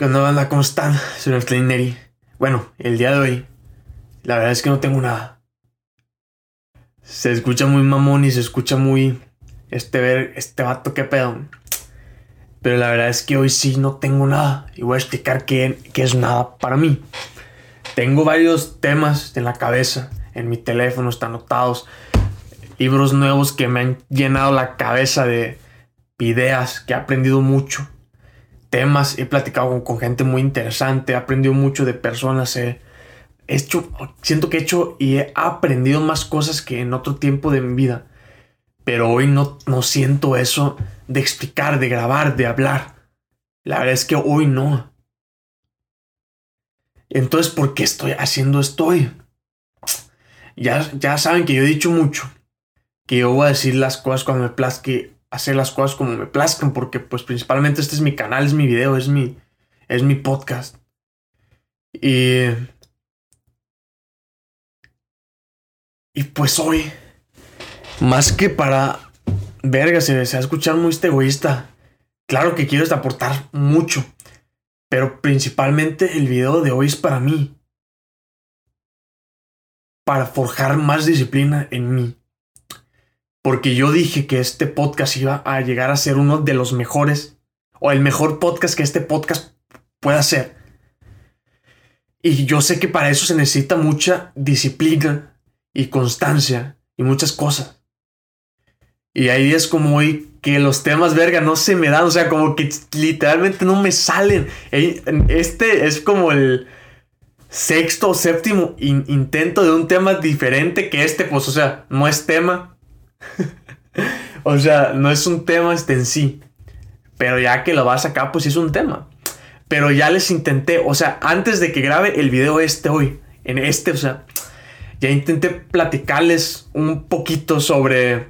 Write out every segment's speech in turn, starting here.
¿Qué onda, banda? ¿Cómo están? Soy Efraín Neri. Bueno, el día de hoy, la verdad es que no tengo nada. Se escucha muy mamón y se escucha muy. Este ver, este vato, qué pedo. Pero la verdad es que hoy sí no tengo nada. Y voy a explicar qué, qué es nada para mí. Tengo varios temas en la cabeza. En mi teléfono están anotados. Libros nuevos que me han llenado la cabeza de ideas que he aprendido mucho temas, he platicado con, gente muy interesante, he aprendido mucho de personas, he hecho, siento que he hecho y he aprendido más cosas que en otro tiempo de mi vida. Pero hoy no, no siento eso de explicar, de grabar, de hablar. La verdad es que hoy no. Entonces, ¿por qué estoy haciendo esto hoy? Ya, ya saben que yo he dicho mucho que yo voy a decir las cosas cuando me plazque hacer las cosas como me plazcan, porque pues principalmente este es mi canal, es mi video, es mi, es mi podcast. Y... Y pues hoy, más que para... Verga, se, se va a escuchar muy este egoísta. Claro que quiero aportar mucho, pero principalmente el video de hoy es para mí. Para forjar más disciplina en mí. Porque yo dije que este podcast iba a llegar a ser uno de los mejores o el mejor podcast que este podcast pueda ser. Y yo sé que para eso se necesita mucha disciplina y constancia y muchas cosas. Y hay días como hoy que los temas verga no se me dan, o sea, como que literalmente no me salen. Este es como el sexto o séptimo intento de un tema diferente que este, pues, o sea, no es tema, o sea, no es un tema este en sí. Pero ya que lo vas acá, pues es un tema. Pero ya les intenté, o sea, antes de que grabe el video este hoy, en este, o sea, ya intenté platicarles un poquito sobre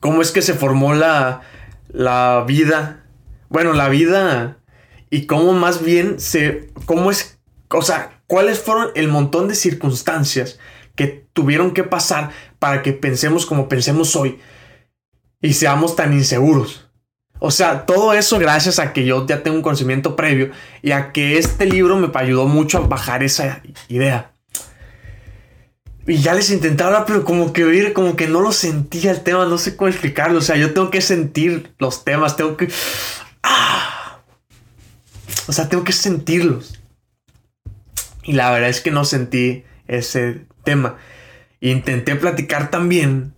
cómo es que se formó la, la vida. Bueno, la vida y cómo más bien se, cómo es, o sea, cuáles fueron el montón de circunstancias que tuvieron que pasar para que pensemos como pensemos hoy y seamos tan inseguros. O sea, todo eso gracias a que yo ya tengo un conocimiento previo y a que este libro me ayudó mucho a bajar esa idea. Y ya les intenté hablar, pero como que oír, como que no lo sentía el tema, no sé cómo explicarlo. O sea, yo tengo que sentir los temas, tengo que... ¡Ah! O sea, tengo que sentirlos. Y la verdad es que no sentí ese tema. Intenté platicar también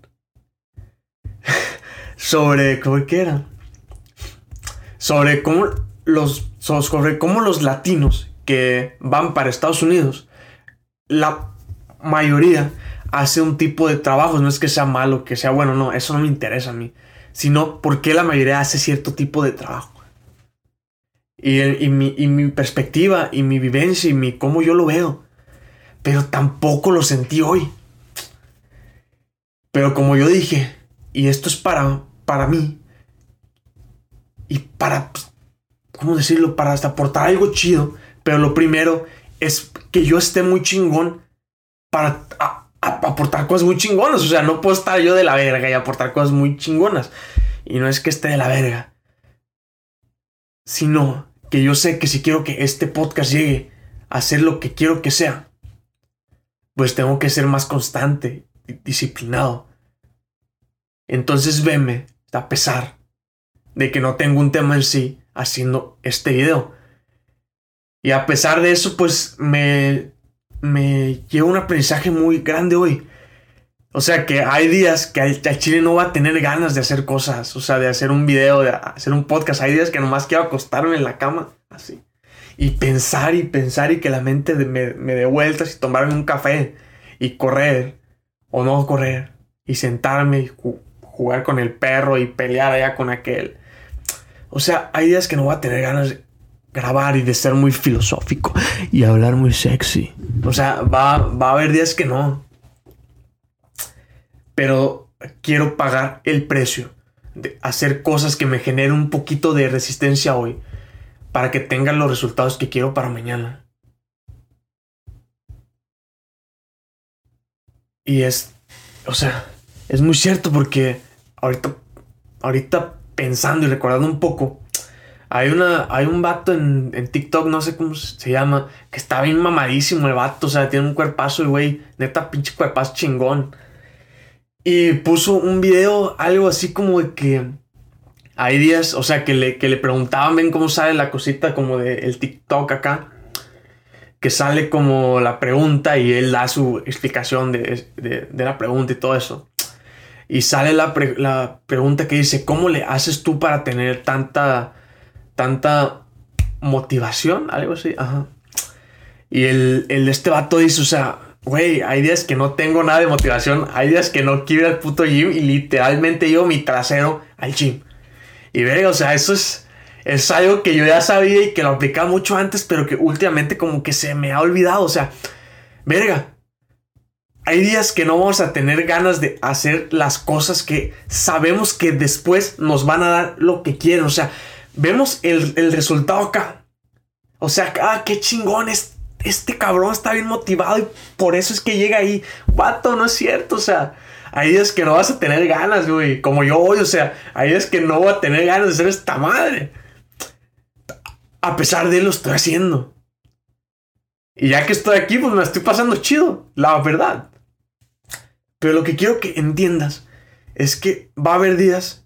sobre cómo era. Sobre cómo los sobre cómo los latinos que van para Estados Unidos la mayoría hace un tipo de trabajo, no es que sea malo, que sea bueno, no, eso no me interesa a mí, sino porque la mayoría hace cierto tipo de trabajo. Y, y, mi, y mi perspectiva y mi vivencia y mi cómo yo lo veo. Pero tampoco lo sentí hoy. Pero como yo dije, y esto es para, para mí, y para, ¿cómo decirlo? Para hasta aportar algo chido, pero lo primero es que yo esté muy chingón para aportar cosas muy chingonas. O sea, no puedo estar yo de la verga y aportar cosas muy chingonas. Y no es que esté de la verga, sino que yo sé que si quiero que este podcast llegue a ser lo que quiero que sea, pues tengo que ser más constante disciplinado. Entonces veme, a pesar de que no tengo un tema en sí haciendo este video. Y a pesar de eso, pues me, me lleva un aprendizaje muy grande hoy. O sea que hay días que el Chile no va a tener ganas de hacer cosas, o sea, de hacer un video, de hacer un podcast. Hay días que nomás quiero acostarme en la cama, así. Y pensar y pensar y que la mente me, me dé vueltas y tomarme un café y correr o no correr y sentarme y jugar con el perro y pelear allá con aquel. O sea, hay días que no voy a tener ganas de grabar y de ser muy filosófico y hablar muy sexy. O sea, va, va a haber días que no. Pero quiero pagar el precio de hacer cosas que me generen un poquito de resistencia hoy para que tengan los resultados que quiero para mañana. Y es, o sea, es muy cierto porque ahorita, ahorita pensando y recordando un poco, Hay, una, hay un vato en, en TikTok, no sé cómo se llama, que está bien mamadísimo el vato, o sea, tiene un cuerpazo y güey, neta pinche cuerpazo chingón. Y puso un video, algo así como de que hay días, o sea, que le, que le preguntaban, ven cómo sale la cosita como de el TikTok acá, que sale como la pregunta y él da su explicación de, de, la pregunta y todo eso. Y sale la, la pregunta que dice, ¿cómo le haces tú para tener tanta tanta motivación, algo así, ajá. Y el, el este vato dice, o sea, güey, hay días que no tengo nada de motivación, hay días que no quiero ir al puto gym y literalmente llevo mi trasero al gym. Y ve, o sea, eso es, es algo que yo ya sabía y que lo aplicaba mucho antes, pero que últimamente como que se me ha olvidado, o sea, verga. Hay días que no vamos a tener ganas de hacer las cosas que sabemos que después nos van a dar lo que quieren. O sea, vemos el, resultado acá. O sea, ah, qué chingón es. Este cabrón está bien motivado y por eso es que llega ahí. Vato, no es cierto. O sea, hay días que no vas a tener ganas, güey. Como yo hoy, o sea, hay días que no voy a tener ganas de hacer esta madre. A pesar de lo estoy haciendo. Y ya que estoy aquí, pues me estoy pasando chido. La verdad. Pero lo que quiero que entiendas es que va a haber días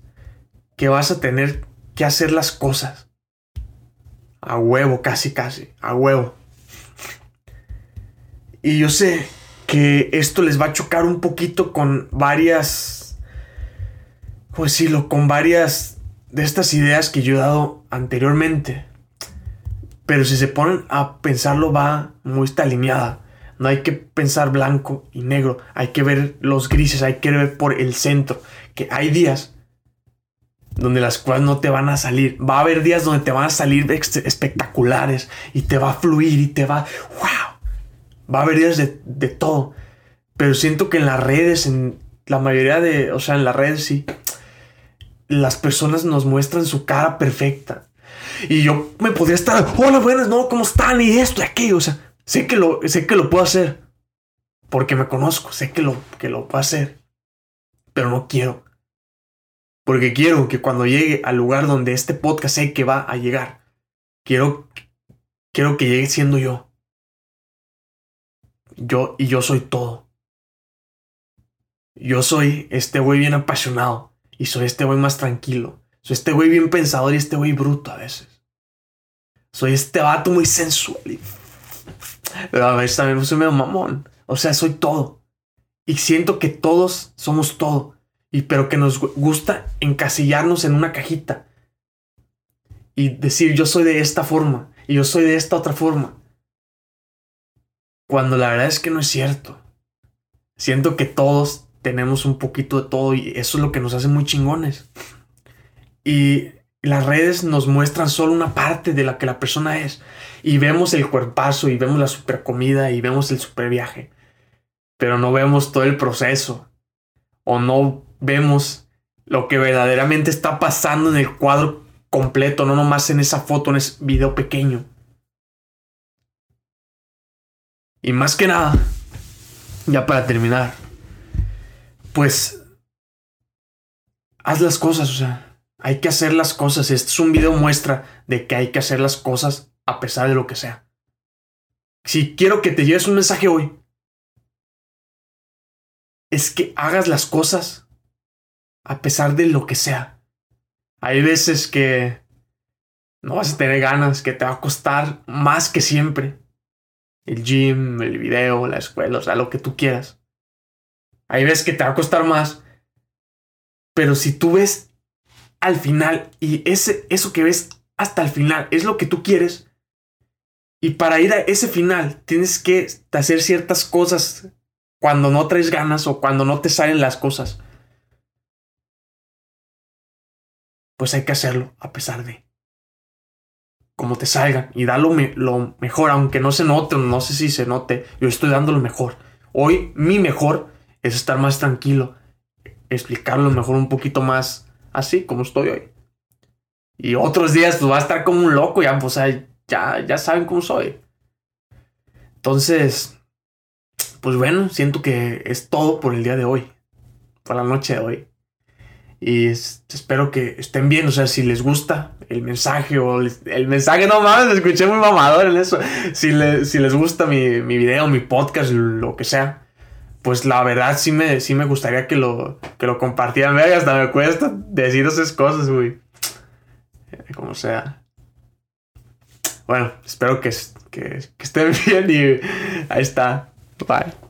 que vas a tener que hacer las cosas. A huevo, casi, casi, a huevo. Y yo sé que esto les va a chocar un poquito con varias, ¿cómo decirlo? Con varias de estas ideas que yo he dado anteriormente. Pero si se ponen a pensarlo va muy esta alineada. No hay que pensar blanco y negro. Hay que ver los grises. Hay que ver por el centro. Que hay días donde las cosas no te van a salir. Va a haber días donde te van a salir espectaculares y te va a fluir y te va... ¡Wow! Va a haber días de, todo. Pero siento que en las redes, en la mayoría de... O sea, en las redes sí. Las personas nos muestran su cara perfecta. Y yo me podría estar... Hola, buenas, no, ¿cómo están? Y esto y aquello. O sea, sé que lo, sé que lo puedo hacer. Porque me conozco, sé que lo, que lo puedo hacer. Pero no quiero. Porque quiero que cuando llegue al lugar donde este podcast sé que va a llegar, quiero, quiero que llegue siendo yo. Yo y yo soy todo. Yo soy este güey bien apasionado y soy este güey más tranquilo. Soy este güey bien pensador y este güey bruto a veces. Soy este vato muy sensual y... Pero a veces también soy medio mamón. O sea, soy todo. Y siento que todos somos todo y pero que nos gusta encasillarnos en una cajita y decir yo soy de esta forma y yo soy de esta otra forma. Cuando la verdad es que no es cierto. Siento que todos tenemos un poquito de todo y eso es lo que nos hace muy chingones. Y las redes nos muestran solo una parte de la que la persona es. Y vemos el cuerpazo y vemos la super comida y vemos el super viaje. Pero no vemos todo el proceso. O no vemos lo que verdaderamente está pasando en el cuadro completo, no nomás en esa foto, en ese video pequeño. Y más que nada, ya para terminar, pues haz las cosas, o sea, hay que hacer las cosas. Este es un video muestra de que hay que hacer las cosas a pesar de lo que sea. Si quiero que te lleves un mensaje hoy, es que hagas las cosas a pesar de lo que sea. Hay veces que no vas a tener ganas, que te va a costar más que siempre. El gym, el video, la escuela, o sea, lo que tú quieras. Hay veces que te va a costar más. Pero si tú ves al final y ese, eso que ves hasta el final es lo que tú quieres, y para ir a ese final tienes que hacer ciertas cosas cuando no traes ganas o cuando no te salen las cosas. pues hay que hacerlo a pesar de como te salga y da lo, mejor, aunque no se note, no sé si se note, yo estoy dando lo mejor. Hoy mi mejor es estar más tranquilo, explicarlo mejor un poquito más así como estoy hoy. Y otros días pues va a estar como un loco, ya, pues, ya, ya saben cómo soy. Entonces, pues bueno, siento que es todo por el día de hoy, por la noche de hoy. Y espero que estén bien, o sea, si les gusta el mensaje o el mensaje, no mames, me escuché muy mamador en eso. Si, si les gusta mi, mi video, mi podcast, lo que sea, pues la verdad sí me, sí me gustaría que lo, que lo compartieran. Vea, hasta me cuesta decir esas cosas, güey. Como sea. Bueno, espero que, que, que estén bien y ahí está. Bye.